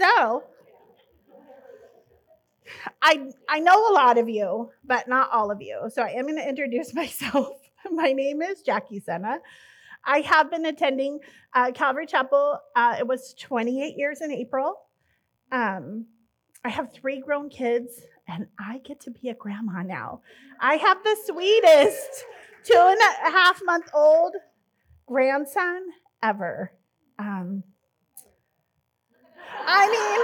So, I, I know a lot of you, but not all of you. So I am going to introduce myself. My name is Jackie Senna. I have been attending uh, Calvary Chapel. Uh, it was 28 years in April. Um, I have three grown kids, and I get to be a grandma now. I have the sweetest two and a half month old grandson ever. Um, I mean,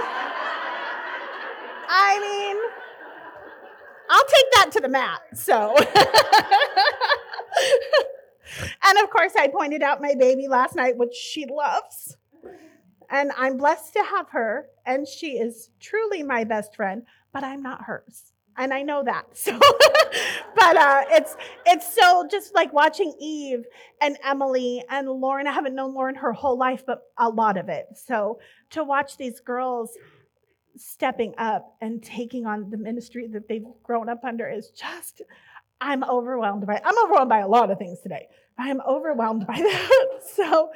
I mean, I'll take that to the mat. So, and of course, I pointed out my baby last night, which she loves. And I'm blessed to have her, and she is truly my best friend, but I'm not hers. And I know that. So, but uh, it's it's so just like watching Eve and Emily and Lauren. I haven't known Lauren her whole life, but a lot of it. So to watch these girls stepping up and taking on the ministry that they've grown up under is just I'm overwhelmed by I'm overwhelmed by a lot of things today. I'm overwhelmed by that. So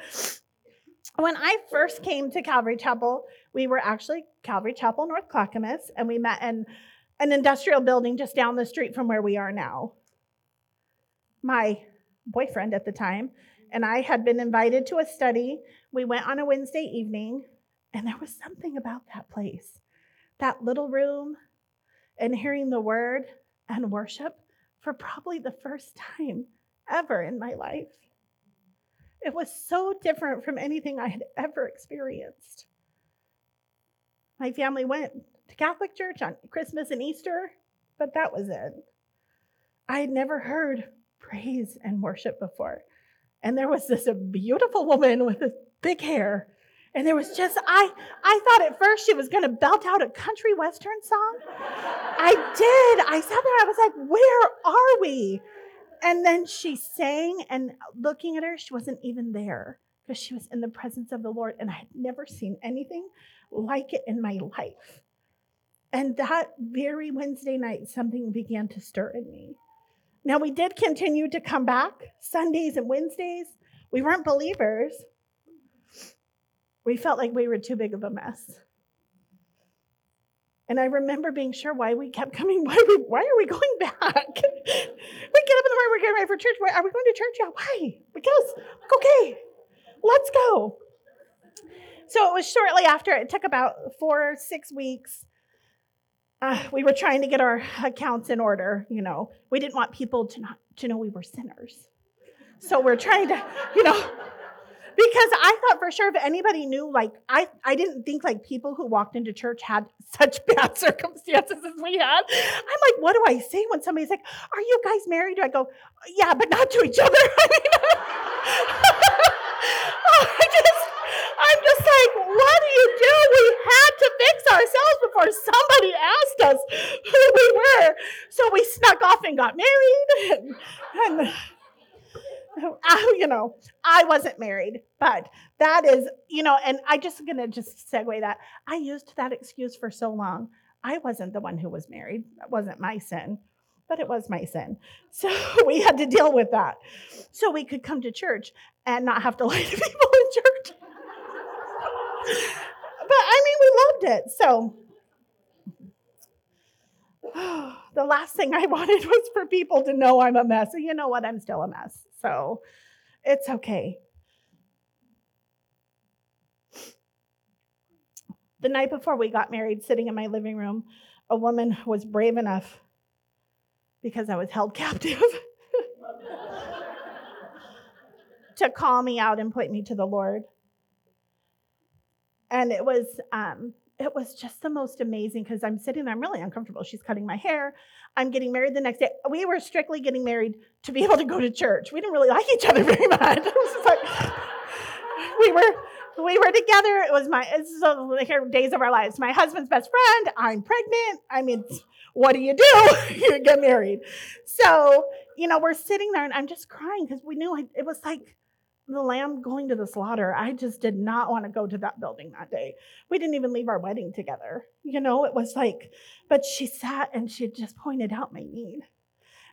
when I first came to Calvary Chapel, we were actually Calvary Chapel, North Clackamas, and we met in an industrial building just down the street from where we are now. My boyfriend at the time and I had been invited to a study. We went on a Wednesday evening, and there was something about that place, that little room, and hearing the word and worship for probably the first time ever in my life. It was so different from anything I had ever experienced. My family went to Catholic church on Christmas and Easter, but that was it. I had never heard praise and worship before. And there was this beautiful woman with this big hair. And there was just, I, I thought at first she was going to belt out a country western song. I did. I sat there, I was like, where are we? And then she sang, and looking at her, she wasn't even there because she was in the presence of the Lord. And I had never seen anything like it in my life. And that very Wednesday night, something began to stir in me. Now, we did continue to come back Sundays and Wednesdays. We weren't believers. We felt like we were too big of a mess. And I remember being sure why we kept coming. Why, we, why are we going back? we get up in the morning, we're getting ready for church. Why, are we going to church? Yeah, why? Because, okay, let's go. So it was shortly after, it took about four, six weeks. Uh, we were trying to get our accounts in order, you know. We didn't want people to not to know we were sinners. So we're trying to, you know, because I thought for sure if anybody knew, like, I, I didn't think like people who walked into church had such bad circumstances as we had. I'm like, what do I say when somebody's like, Are you guys married? Do I go, Yeah, but not to each other? I mean, just like, what do you do? We had to fix ourselves before somebody asked us who we were. So we snuck off and got married. And, and uh, you know, I wasn't married, but that is, you know, and I just gonna just segue that. I used that excuse for so long. I wasn't the one who was married. That wasn't my sin, but it was my sin. So we had to deal with that. So we could come to church and not have to lie to people in church. But I mean, we loved it. So the last thing I wanted was for people to know I'm a mess. And you know what? I'm still a mess. So it's okay. The night before we got married, sitting in my living room, a woman was brave enough because I was held captive to call me out and point me to the Lord. And it was um, it was just the most amazing because I'm sitting there, I'm really uncomfortable. She's cutting my hair. I'm getting married the next day. We were strictly getting married to be able to go to church. We didn't really like each other very much. Like, we were we were together. It was my it's the days of our lives. My husband's best friend. I'm pregnant. I mean, what do you do? you get married. So you know, we're sitting there, and I'm just crying because we knew I, it was like the lamb going to the slaughter. I just did not want to go to that building that day. We didn't even leave our wedding together. You know, it was like, but she sat and she just pointed out my need.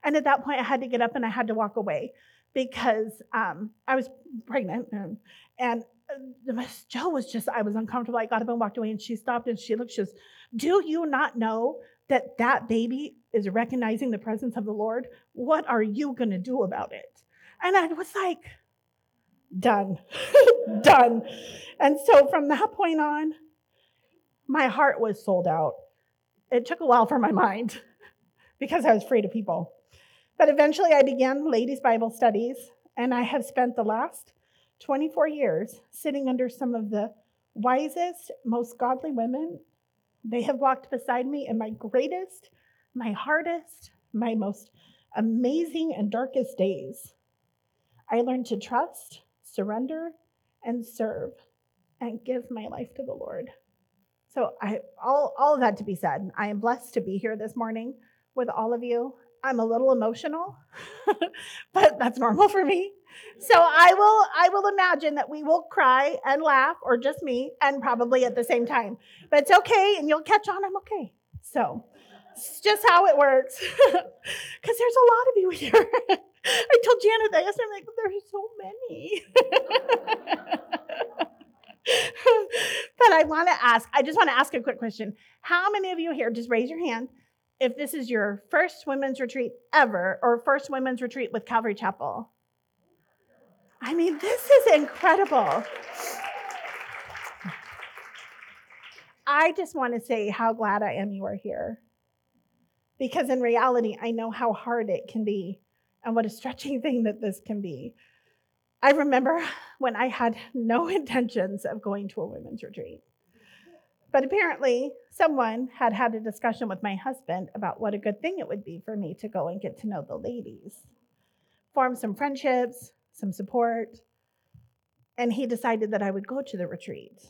And at that point, I had to get up and I had to walk away because um, I was pregnant and, and uh, Joe was just, I was uncomfortable. I got up and walked away, and she stopped and she looked, she goes, Do you not know that that baby is recognizing the presence of the Lord? What are you going to do about it? And I was like, Done, done. And so from that point on, my heart was sold out. It took a while for my mind because I was afraid of people. But eventually I began ladies' Bible studies, and I have spent the last 24 years sitting under some of the wisest, most godly women. They have walked beside me in my greatest, my hardest, my most amazing and darkest days. I learned to trust, surrender, and serve, and give my life to the Lord. So I all all of that to be said, I am blessed to be here this morning with all of you. I'm a little emotional, but that's normal for me. So I will I will imagine that we will cry and laugh or just me and probably at the same time. But it's okay and you'll catch on I'm okay. So it's just how it works. Cuz there's a lot of you here. I told Janet that yesterday, I'm like, there's so many. but I want to ask, I just want to ask a quick question. How many of you here, just raise your hand, if this is your first women's retreat ever or first women's retreat with Calvary Chapel? I mean, this is incredible. I just want to say how glad I am you are here. Because in reality, I know how hard it can be and what a stretching thing that this can be. I remember when I had no intentions of going to a women's retreat. But apparently, someone had had a discussion with my husband about what a good thing it would be for me to go and get to know the ladies, form some friendships, some support, and he decided that I would go to the retreat.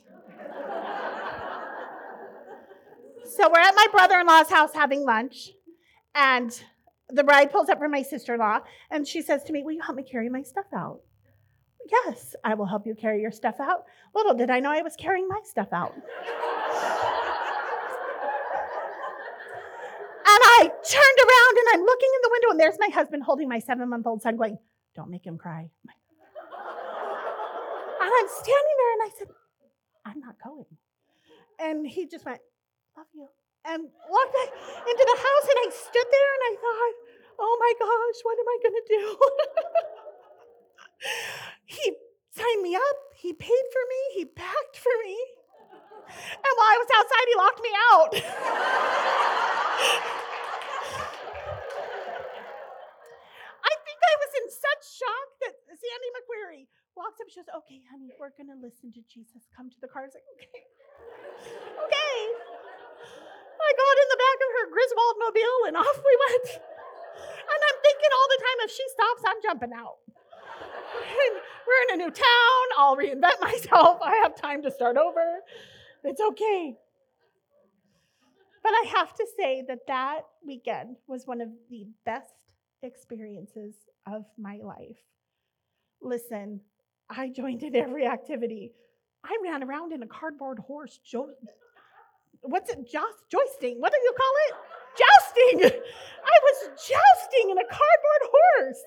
so we're at my brother in law's house having lunch, and the bride pulls up for my sister in law, and she says to me, Will you help me carry my stuff out? Yes, I will help you carry your stuff out. Little did I know I was carrying my stuff out. and I turned around and I'm looking in the window, and there's my husband holding my seven month old son, going, Don't make him cry. and I'm standing there and I said, I'm not going. And he just went, Love you. And walked into the house, and I stood there and I thought, Oh my gosh, what am I going to do? He signed me up, he paid for me, he packed for me. And while I was outside, he locked me out. I think I was in such shock that Sandy McQuarrie walks up. She goes, Okay, honey, we're going to listen to Jesus. Come to the car. I was like, okay. I got in the back of her Griswold mobile and off we went. And I'm thinking all the time, if she stops, I'm jumping out. We're in a new town. I'll reinvent myself. I have time to start over. It's okay. But I have to say that that weekend was one of the best experiences of my life. Listen, I joined in every activity. I ran around in a cardboard horse. What's it? Joust, joisting. What do you call it? Jousting. I was jousting in a cardboard horse.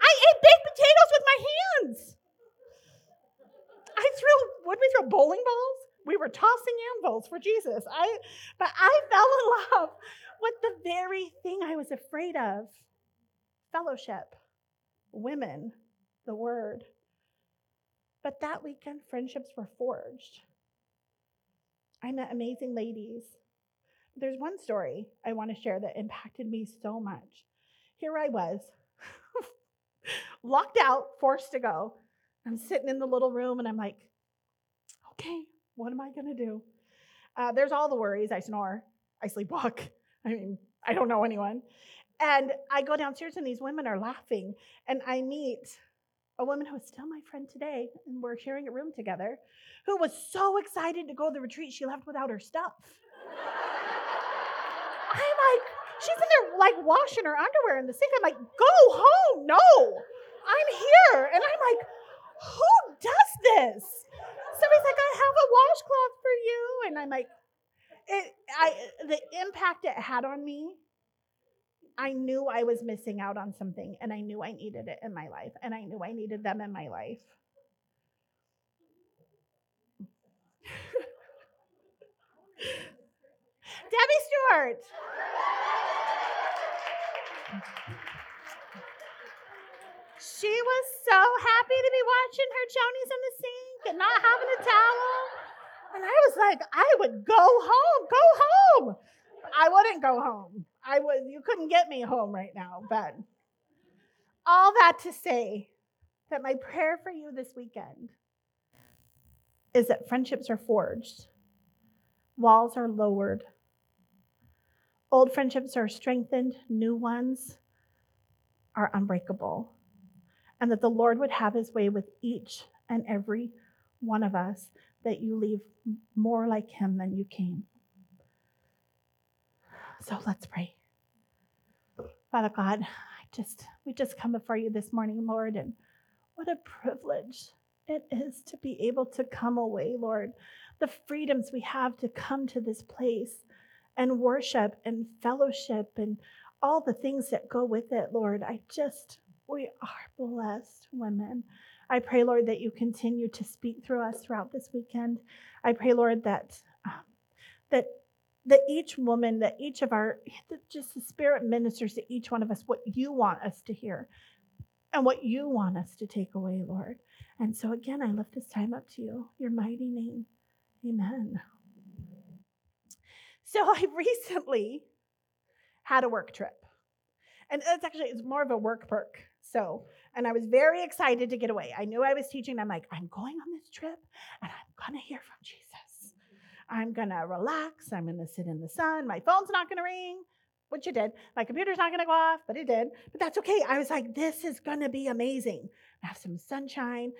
I ate baked potatoes with my hands. I threw, what we throw, bowling balls? We were tossing anvils for Jesus. I, but I fell in love with the very thing I was afraid of fellowship, women, the word. But that weekend, friendships were forged. I met amazing ladies. There's one story I want to share that impacted me so much. Here I was, locked out, forced to go. I'm sitting in the little room and I'm like, okay, what am I going to do? Uh, there's all the worries. I snore, I sleepwalk. I mean, I don't know anyone. And I go downstairs and these women are laughing. And I meet a woman who is still my friend today, and we're sharing a room together, who was so excited to go to the retreat, she left without her stuff. I'm like, She's in there like washing her underwear in the sink. I'm like, go home. No, I'm here. And I'm like, who does this? Somebody's like, I have a washcloth for you. And I'm like, it, I, the impact it had on me, I knew I was missing out on something and I knew I needed it in my life and I knew I needed them in my life. Debbie Stewart. She was so happy to be watching her chonies in the sink and not having a towel. And I was like, I would go home, go home. I wouldn't go home. I was you couldn't get me home right now, but all that to say that my prayer for you this weekend is that friendships are forged, walls are lowered, old friendships are strengthened, new ones are unbreakable, and that the Lord would have his way with each and every one of us, that you leave more like him than you came. So let's pray. Father God, I just we just come before you this morning, Lord, and what a privilege it is to be able to come away, Lord. The freedoms we have to come to this place and worship and fellowship and all the things that go with it, Lord. I just, we are blessed women. I pray, Lord, that you continue to speak through us throughout this weekend. I pray, Lord, that um, that that each woman, that each of our, just the Spirit ministers to each one of us what you want us to hear and what you want us to take away, Lord. And so again, I lift this time up to you, your mighty name. Amen. So I recently had a work trip. And it's actually it's more of a work perk. So, and I was very excited to get away. I knew I was teaching. I'm like, I'm going on this trip and I'm gonna hear from Jesus. I'm gonna relax. I'm gonna sit in the sun. My phone's not gonna ring which it did. My computer's not going to go off, but it did. But that's okay. I was like, this is going to be amazing. I have some sunshine.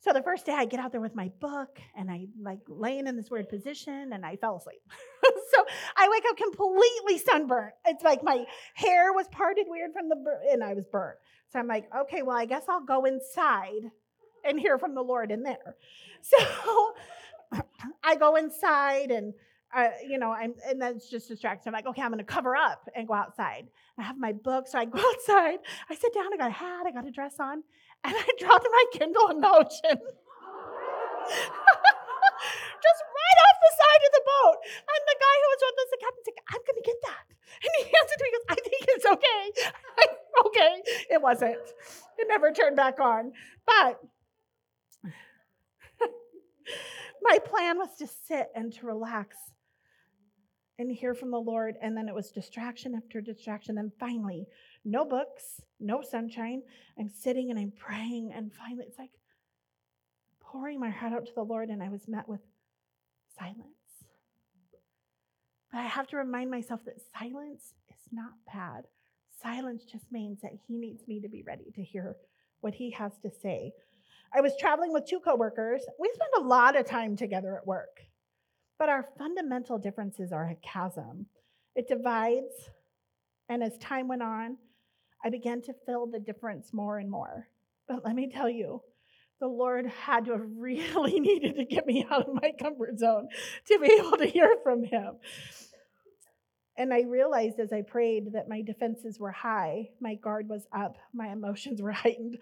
So the first day I get out there with my book and I like laying in this weird position and I fell asleep. so I wake up completely sunburnt. It's like my hair was parted weird from the bur- and I was burnt. So I'm like, okay, well, I guess I'll go inside and hear from the Lord in there. So I go inside and uh, you know, I'm, and that's just distracting. I'm like, okay, I'm going to cover up and go outside. I have my book, so I go outside. I sit down, I got a hat, I got a dress on, and I dropped my Kindle in the ocean. just right off the side of the boat. And the guy who was with us, the captain's like, I'm going to get that. And he hands it to me, he goes, I think it's okay. I, okay. It wasn't. It never turned back on. But my plan was to sit and to relax and hear from the Lord. And then it was distraction after distraction. And finally, no books, no sunshine. I'm sitting and I'm praying. And finally, it's like pouring my heart out to the Lord. And I was met with silence. But I have to remind myself that silence is not bad. Silence just means that He needs me to be ready to hear what He has to say. I was traveling with two coworkers. We spend a lot of time together at work. But our fundamental differences are a chasm. It divides, and as time went on, I began to feel the difference more and more. But let me tell you, the Lord had to have really needed to get me out of my comfort zone to be able to hear from Him. And I realized as I prayed that my defenses were high, my guard was up, my emotions were heightened.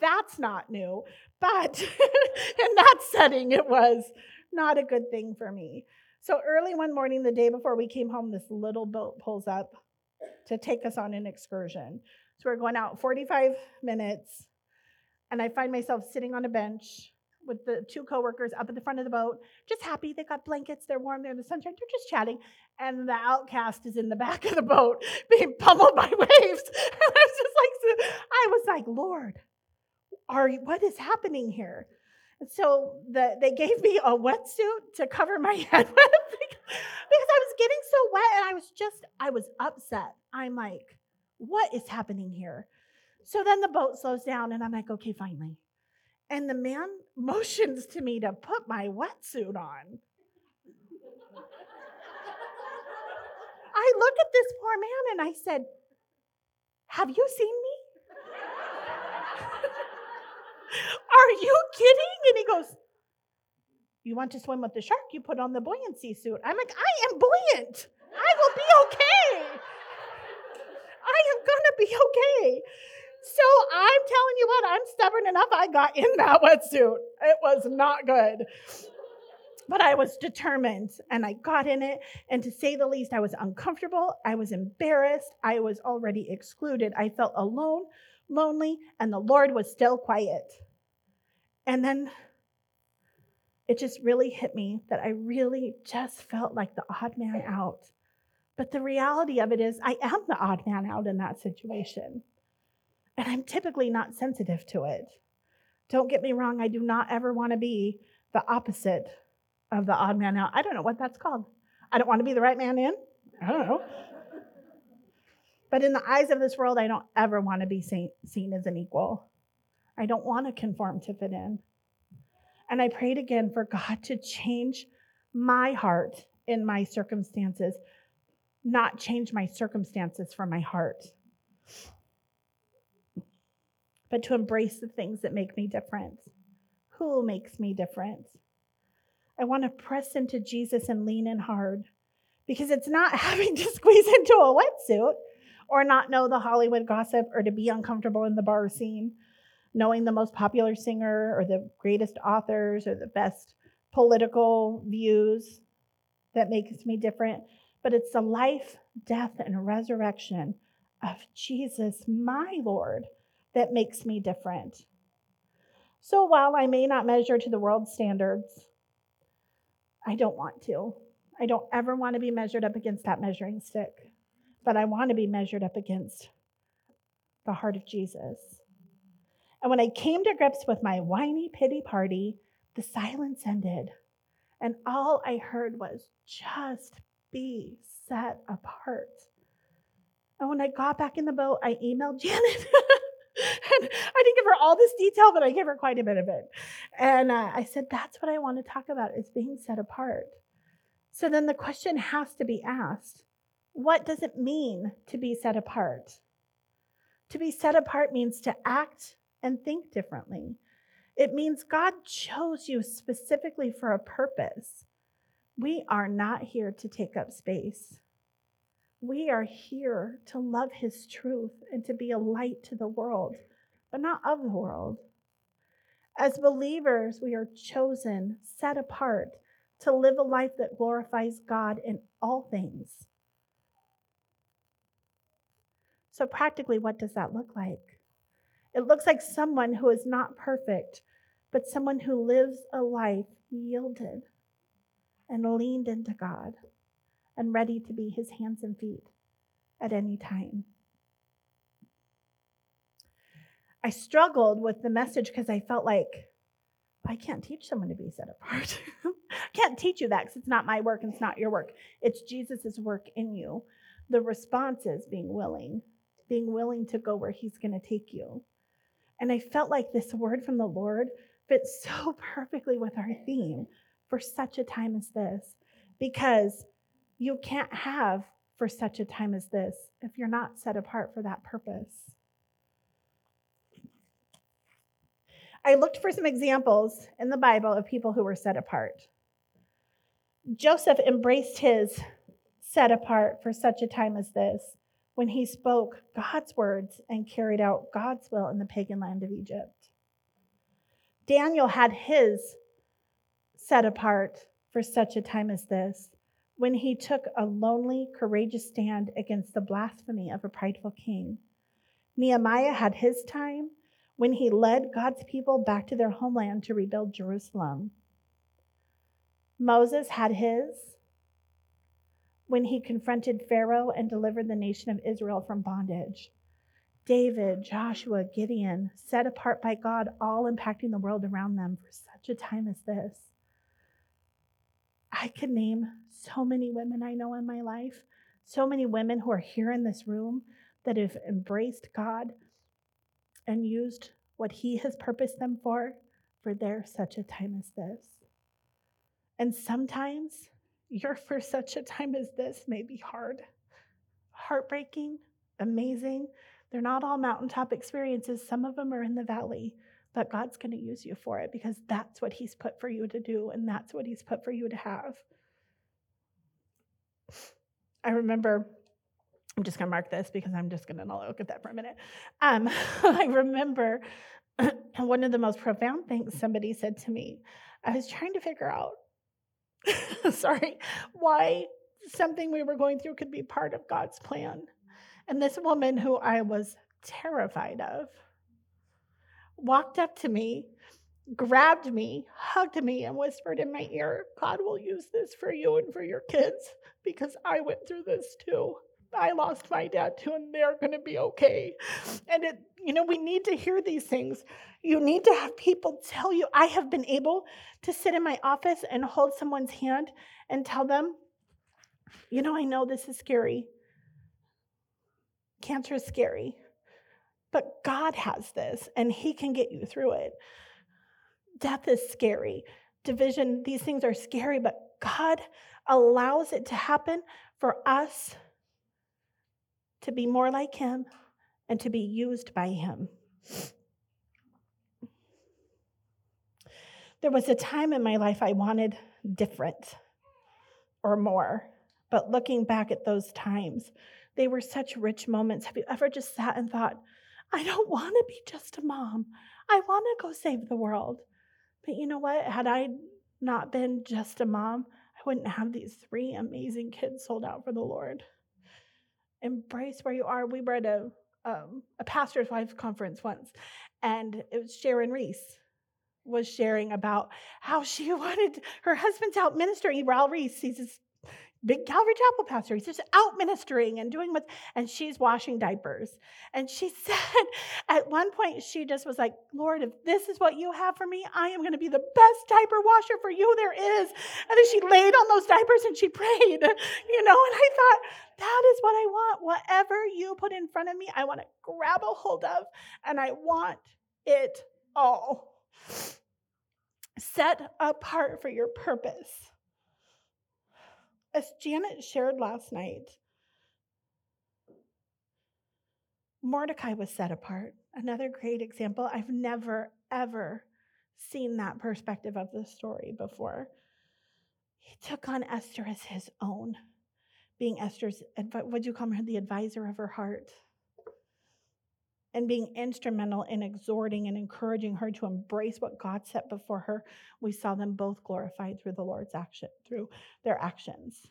That's not new. But in that setting, it was not a good thing for me. So early one morning, the day before we came home, this little boat pulls up to take us on an excursion. So we're going out 45 minutes, and I find myself sitting on a bench with the two coworkers up at the front of the boat, just happy. They got blankets, they're warm, they're in the sunshine, they're just chatting. And the outcast is in the back of the boat being pummeled by waves. And I was just like, I was like, Lord, are what is happening here? And so the, they gave me a wetsuit to cover my head with because I was getting so wet and I was just, I was upset. I'm like, what is happening here? So then the boat slows down and I'm like, okay, finally. And the man motions to me to put my wetsuit on. I look at this poor man and I said, Have you seen me? Are you kidding? And he goes, You want to swim with the shark? You put on the buoyancy suit. I'm like, I am buoyant. I will be okay. I am going to be okay. So I'm telling you what, I'm stubborn enough. I got in that wetsuit. It was not good. But I was determined and I got in it. And to say the least, I was uncomfortable. I was embarrassed. I was already excluded. I felt alone, lonely, and the Lord was still quiet. And then it just really hit me that I really just felt like the odd man out. But the reality of it is, I am the odd man out in that situation. And I'm typically not sensitive to it. Don't get me wrong, I do not ever want to be the opposite of the odd man out. I don't know what that's called. I don't want to be the right man in. I don't know. But in the eyes of this world, I don't ever want to be seen as an equal. I don't want to conform to fit in. And I prayed again for God to change my heart in my circumstances, not change my circumstances for my heart, but to embrace the things that make me different. Who makes me different? I want to press into Jesus and lean in hard because it's not having to squeeze into a wetsuit or not know the Hollywood gossip or to be uncomfortable in the bar scene, knowing the most popular singer or the greatest authors or the best political views that makes me different, but it's the life, death, and resurrection of Jesus, my Lord, that makes me different. So while I may not measure to the world's standards, I don't want to. I don't ever want to be measured up against that measuring stick, but I want to be measured up against the heart of Jesus. And when I came to grips with my whiny pity party, the silence ended. And all I heard was just be set apart. And when I got back in the boat, I emailed Janet. and I didn't give her all this detail, but I gave her quite a bit of it. And uh, I said, that's what I want to talk about is being set apart. So then the question has to be asked what does it mean to be set apart? To be set apart means to act and think differently. It means God chose you specifically for a purpose. We are not here to take up space. We are here to love his truth and to be a light to the world, but not of the world. As believers, we are chosen, set apart to live a life that glorifies God in all things. So, practically, what does that look like? It looks like someone who is not perfect, but someone who lives a life yielded and leaned into God and ready to be his hands and feet at any time. I struggled with the message because I felt like I can't teach someone to be set apart. I can't teach you that because it's not my work and it's not your work. It's Jesus' work in you. The response is being willing, being willing to go where he's going to take you. And I felt like this word from the Lord fits so perfectly with our theme for such a time as this because you can't have for such a time as this if you're not set apart for that purpose. I looked for some examples in the Bible of people who were set apart. Joseph embraced his set apart for such a time as this when he spoke God's words and carried out God's will in the pagan land of Egypt. Daniel had his set apart for such a time as this when he took a lonely, courageous stand against the blasphemy of a prideful king. Nehemiah had his time when he led God's people back to their homeland to rebuild Jerusalem. Moses had his when he confronted Pharaoh and delivered the nation of Israel from bondage. David, Joshua, Gideon, set apart by God, all impacting the world around them for such a time as this. I could name so many women I know in my life, so many women who are here in this room that have embraced God and used what He has purposed them for for their such a time as this. And sometimes your for such a time as this may be hard, heartbreaking, amazing. They're not all mountaintop experiences, some of them are in the valley but God's going to use you for it because that's what He's put for you to do and that's what He's put for you to have. I remember, I'm just going to mark this because I'm just going to look at that for a minute. Um, I remember one of the most profound things somebody said to me. I was trying to figure out sorry, why something we were going through could be part of God's plan. And this woman who I was terrified of walked up to me, grabbed me, hugged me, and whispered in my ear, God will use this for you and for your kids because I went through this too. I lost my dad too, and they're going to be okay. And it, you know, we need to hear these things. You need to have people tell you. I have been able to sit in my office and hold someone's hand and tell them, you know, I know this is scary. Cancer is scary, but God has this, and He can get you through it. Death is scary. Division, these things are scary, but God allows it to happen for us to be more like Him and to be used by Him. There was a time in my life I wanted different or more, but looking back at those times, they were such rich moments. Have you ever just sat and thought, I don't want to be just a mom. I want to go save the world. But you know what? Had I not been just a mom, I wouldn't have these three amazing kids sold out for the Lord embrace where you are. We were at a um, a pastor's wife conference once, and it was Sharon Ries was sharing about how she wanted her husband's out ministering. Raul Reese, he's this big Calvary Chapel pastor. He's just out ministering and doing what, and she's washing diapers. And she said at one point, she just was like, Lord, if this is what you have for me, I am going to be the best diaper washer for you there is. And then she laid on those diapers and she prayed, you know, and I thought, that is what I want. Whatever you put in front of me, I want to grab a hold of and I want it all. Set apart for your purpose. As Janet shared last night, Mordecai was set apart. Another great example. I've never, ever seen that perspective of the story before. He took on Esther as his own, being Esther's, what would you call her the advisor of her heart? And being instrumental in exhorting and encouraging her to embrace what God set before her, we saw them both glorified through the Lord's action, through their actions.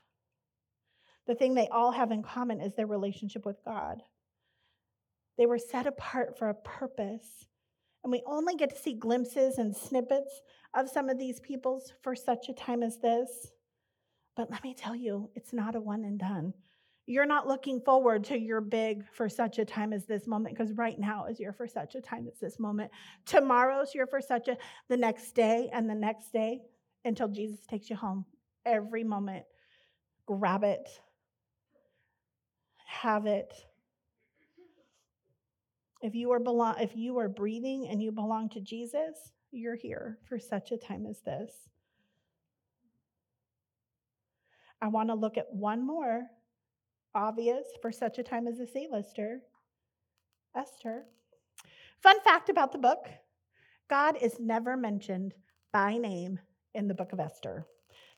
The thing they all have in common is their relationship with God. They were set apart for a purpose. And we only get to see glimpses and snippets of some of these peoples for such a time as this. But let me tell you, it's not a one and done. You're not looking forward to your big for such a time as this moment because right now is your for such a time as this moment. Tomorrow's your for such a the next day and the next day until Jesus takes you home. Every moment. Grab it. Have it. If you are belong if you are breathing and you belong to Jesus, you're here for such a time as this. I want to look at one more obvious for such a time as this A-lister, Esther. Fun fact about the book God is never mentioned by name in the book of Esther.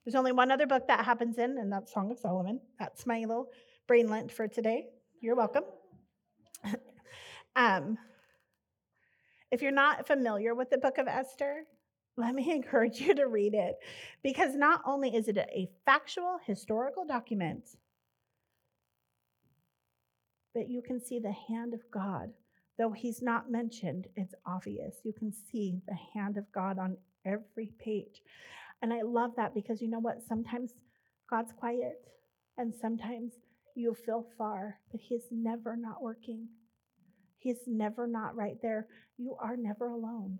There's only one other book that happens in, and that's Song of Solomon. That's my little brainlet for today. You're welcome. um, if you're not familiar with the book of Esther, let me encourage you to read it because not only is it a factual historical document but you can see the hand of God. Though he's not mentioned, it's obvious. You can see the hand of God on every page. And I love that because you know what? Sometimes God's quiet, and sometimes you feel far, but he's never not working. He's never not right there. You are never alone.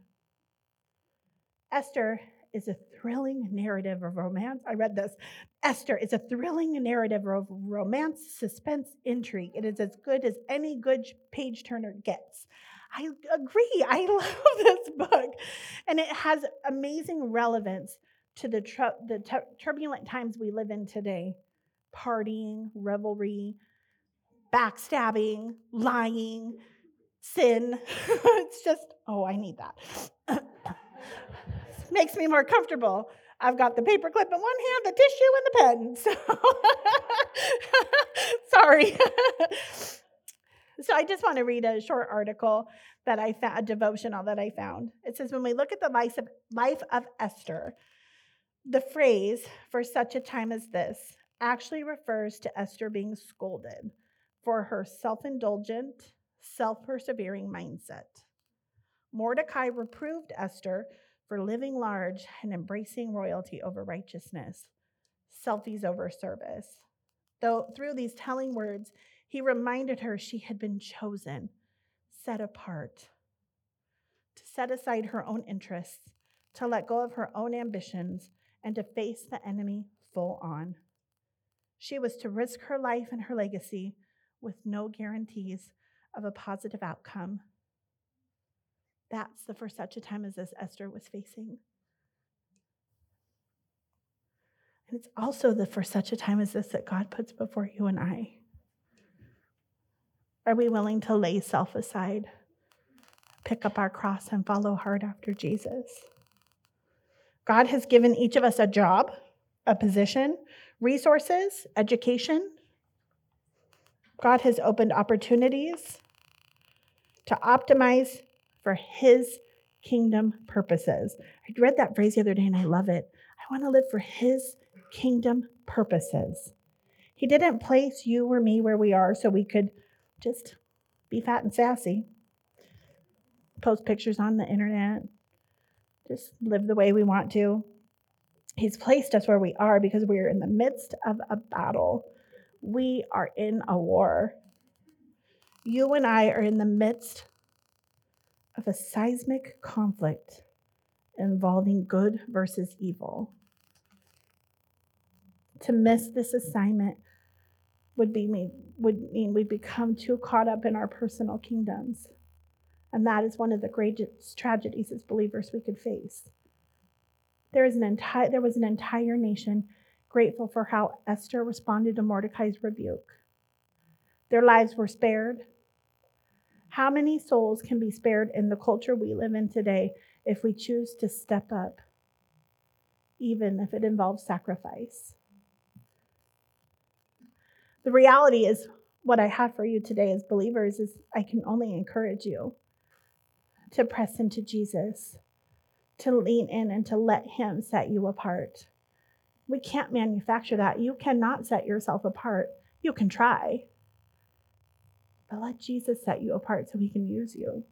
Esther is a thrilling narrative of romance. I read this. Esther is a thrilling narrative of romance, suspense, intrigue. It is as good as any good page turner gets. I agree. I love this book. And it has amazing relevance to the, the t- turbulent times we live in today partying, revelry, backstabbing, lying, sin. it's just, oh, I need that. Makes me more comfortable. I've got the paper clip in one hand, the tissue, and the pen. So, sorry. so, I just want to read a short article that I found, a devotional that I found. It says, When we look at the life of, life of Esther, The phrase, for such a time as this, actually refers to Esther being scolded for her self indulgent, self persevering mindset. Mordecai reproved Esther for living large and embracing royalty over righteousness, selfies over service. Though through these telling words, he reminded her she had been chosen, set apart, to set aside her own interests, to let go of her own ambitions, and to face the enemy full on. She was to risk her life and her legacy with no guarantees of a positive outcome. That's the for such a time as this Esther was facing. And it's also the for such a time as this that God puts before you and I. Are we willing to lay self aside, pick up our cross, and follow hard after Jesus? God has given each of us a job, a position, resources, education. God has opened opportunities to optimize for His kingdom purposes. I read that phrase the other day and I love it. I want to live for His kingdom purposes. He didn't place you or me where we are so we could just be fat and sassy, post pictures on the internet, just live the way we want to. He's placed us where we are because we are in the midst of a battle. We are in a war. You and I are in the midst of a seismic conflict involving good versus evil. To miss this assignment would be would mean we become too caught up in our personal kingdoms. And that is one of the greatest tragedies as believers we could face. There, is an there was an entire nation grateful for how Esther responded to Mordecai's rebuke. Their lives were spared. How many souls can be spared in the culture we live in today if we choose to step up, even if it involves sacrifice? The reality is, what I have for you today as believers is I can only encourage you to press into Jesus, to lean in and to let Him set you apart. We can't manufacture that. You cannot set yourself apart. You can try, but let Jesus set you apart so He can use you.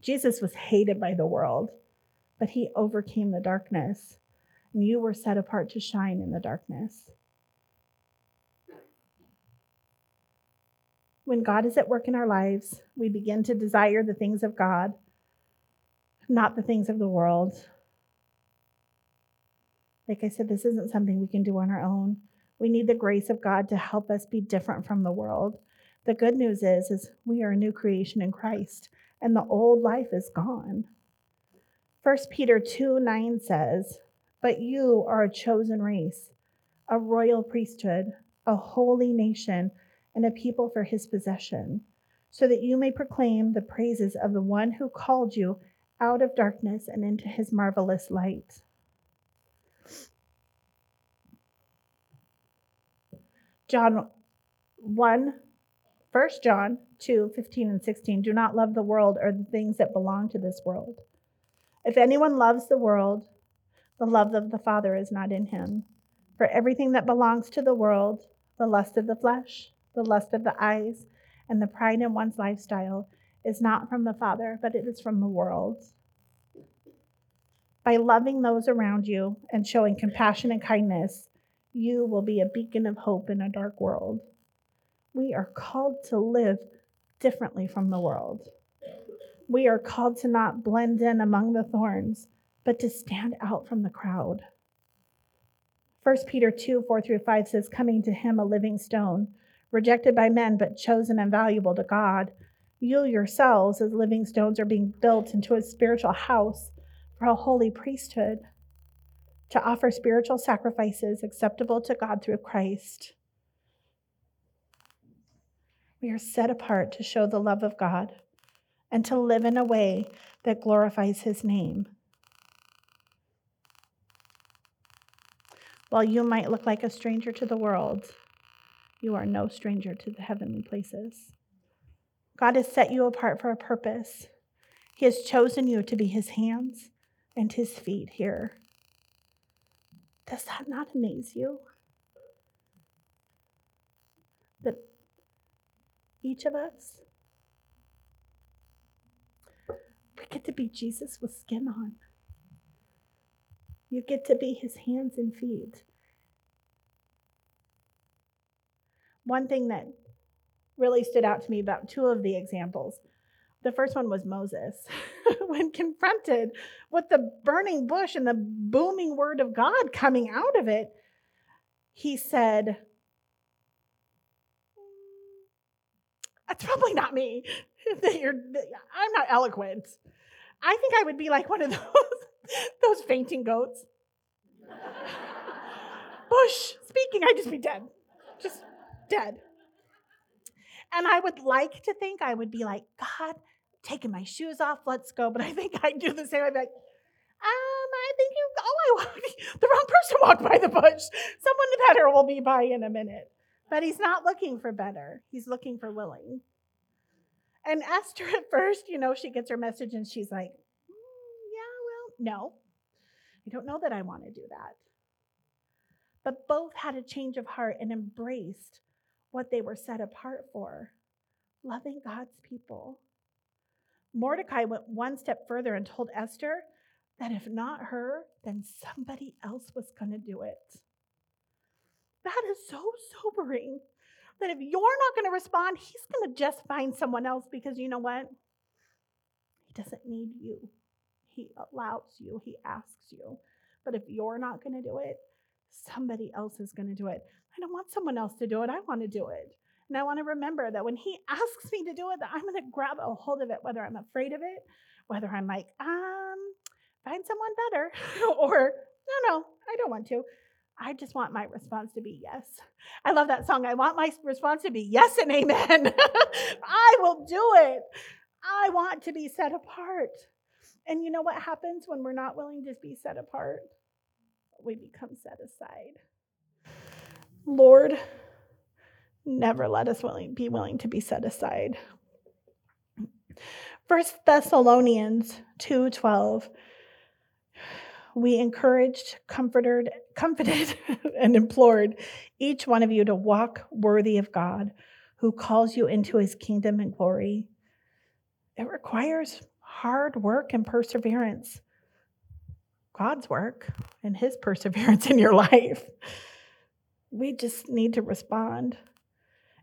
Jesus was hated by the world, but He overcame the darkness, and you were set apart to shine in the darkness. When God is at work in our lives, we begin to desire the things of God, not the things of the world. Like I said, this isn't something we can do on our own. We need the grace of God to help us be different from the world. The good news is, is we are a new creation in Christ, and the old life is gone. 1 Peter 2 9 says, But you are a chosen race, a royal priesthood, a holy nation and a people for his possession, so that you may proclaim the praises of the one who called you out of darkness and into his marvelous light. John 1, 1 John 2, 15 and 16. Do not love the world or the things that belong to this world. If anyone loves the world, the love of the Father is not in him. For everything that belongs to the world, the lust of the flesh, the lust of the eyes, and the pride in one's lifestyle is not from the Father, but it is from the world. By loving those around you and showing compassion and kindness, you will be a beacon of hope in a dark world. We are called to live differently from the world. We are called to not blend in among the thorns, but to stand out from the crowd. 1 Peter 2 4 through 5 says, Coming to him a living stone rejected by men, but chosen and valuable to God. You yourselves, as living stones, are being built into a spiritual house for a holy priesthood to offer spiritual sacrifices acceptable to God through Christ. We are set apart to show the love of God and to live in a way that glorifies his name. While you might look like a stranger to the world, you are no stranger to the heavenly places. God has set you apart for a purpose. He has chosen you to be his hands and his feet here. Does that not amaze you? That each of us, we get to be Jesus with skin on. You get to be his hands and feet. One thing that really stood out to me about two of the examples. The first one was Moses. when confronted with the burning bush and the booming word of God coming out of it, he said, That's probably not me. that you're, I'm not eloquent. I think I would be like one of those, those fainting goats. Bush speaking, I'd just be dead. Just dead. And I would like to think I would be like, God, taking my shoes off, let's go. But I think I'd do the same. I'd be like, um, I think you, oh, I the wrong person walked by the bush. Someone better will be by in a minute. But he's not looking for better, he's looking for willing. And Esther, at first, you know, she gets her message and she's like, mm, yeah, well, no, I don't know that I want to do that. But both had a change of heart and embraced what they were set apart for loving God's people. Mordecai went one step further and told Esther that if not her, then somebody else was going to do it. That is so sobering that if you're not going to respond, he's going to just find someone else because you know what? He doesn't need you. He allows you, he asks you. But if you're not going to do it, somebody else is going to do it. I don't want someone else to do it. I want to do it. And I want to remember that when he asks me to do it, that I'm going to grab a hold of it, whether I'm afraid of it, whether I'm like, um, find someone better, or no, no, I don't want to. I just want my response to be yes. I love that song. I want my response to be yes and amen. I will do it. I want to be set apart. And you know what happens when we're not willing to be set apart? We become set aside. Lord, never let us willing, be willing to be set aside. First Thessalonians 2:12 we encouraged, comforted, comforted and implored each one of you to walk worthy of God who calls you into his kingdom and glory. It requires hard work and perseverance. God's work and his perseverance in your life. We just need to respond.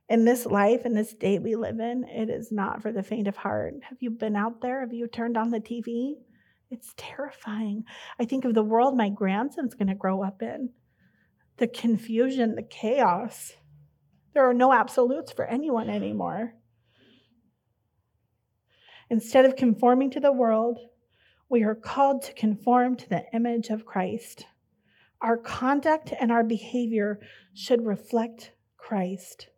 In this life, in this state we live in, it is not for the faint of heart. Have you been out there? Have you turned on the TV? It's terrifying. I think of the world my grandson's going to grow up in the confusion, the chaos. There are no absolutes for anyone anymore. Instead of conforming to the world, we are called to conform to the image of Christ. Our conduct and our behavior should reflect Christ.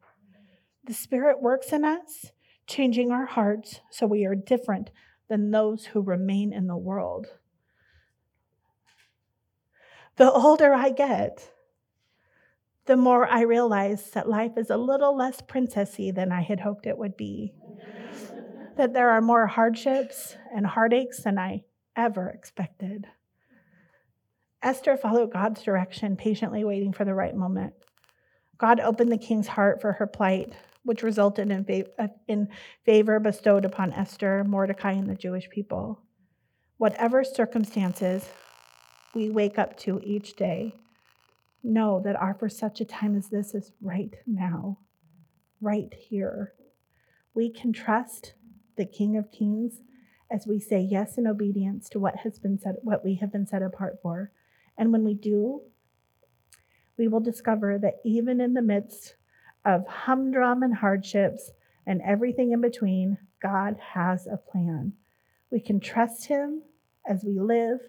The Spirit works in us, changing our hearts so we are different than those who remain in the world. The older I get, the more I realize that life is a little less princessy than I had hoped it would be. that there are more hardships and heartaches than I ever expected. Esther followed God's direction, patiently waiting for the right moment. God opened the king's heart for her plight, which resulted in, fav- uh, in favor bestowed upon Esther, Mordecai, and the Jewish people. Whatever circumstances we wake up to each day, know that our for such a time as this is right now, right here. We can trust the King of Kings as we say yes in obedience to what has been set, what we have been set apart for. And when we do, we will discover that even in the midst of humdrum and hardships and everything in between, God has a plan. We can trust Him as we live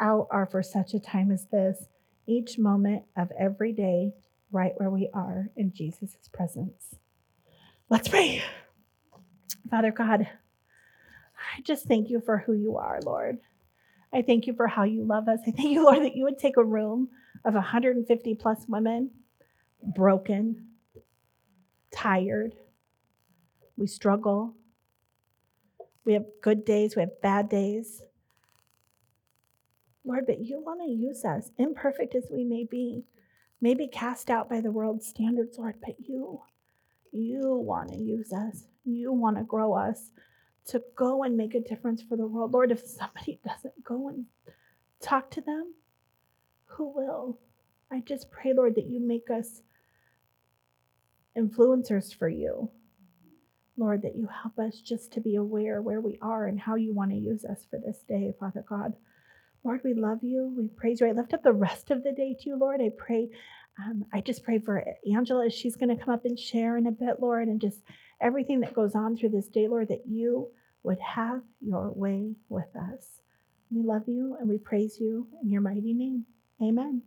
out our for such a time as this, each moment of every day, right where we are in Jesus' presence. Let's pray. Father God, I just thank you for who you are, Lord. I thank you for how you love us. I thank you, Lord, that you would take a room of 150 plus women, broken, tired. We struggle. We have good days, we have bad days. Lord, but you want to use us, imperfect as we may be, maybe cast out by the world's standards, Lord, but you, you want to use us. You want to grow us to go and make a difference for the world. Lord, if somebody doesn't go and talk to them, who will? I just pray, Lord, that you make us influencers for you. Lord, that you help us just to be aware where we are and how you want to use us for this day, Father God. Lord, we love you. We praise you. I lift up the rest of the day to you, Lord. I pray, um, I just pray for Angela as she's going to come up and share in a bit, Lord, and just everything that goes on through this day, Lord, that you would have your way with us. We love you and we praise you in your mighty name. Amen.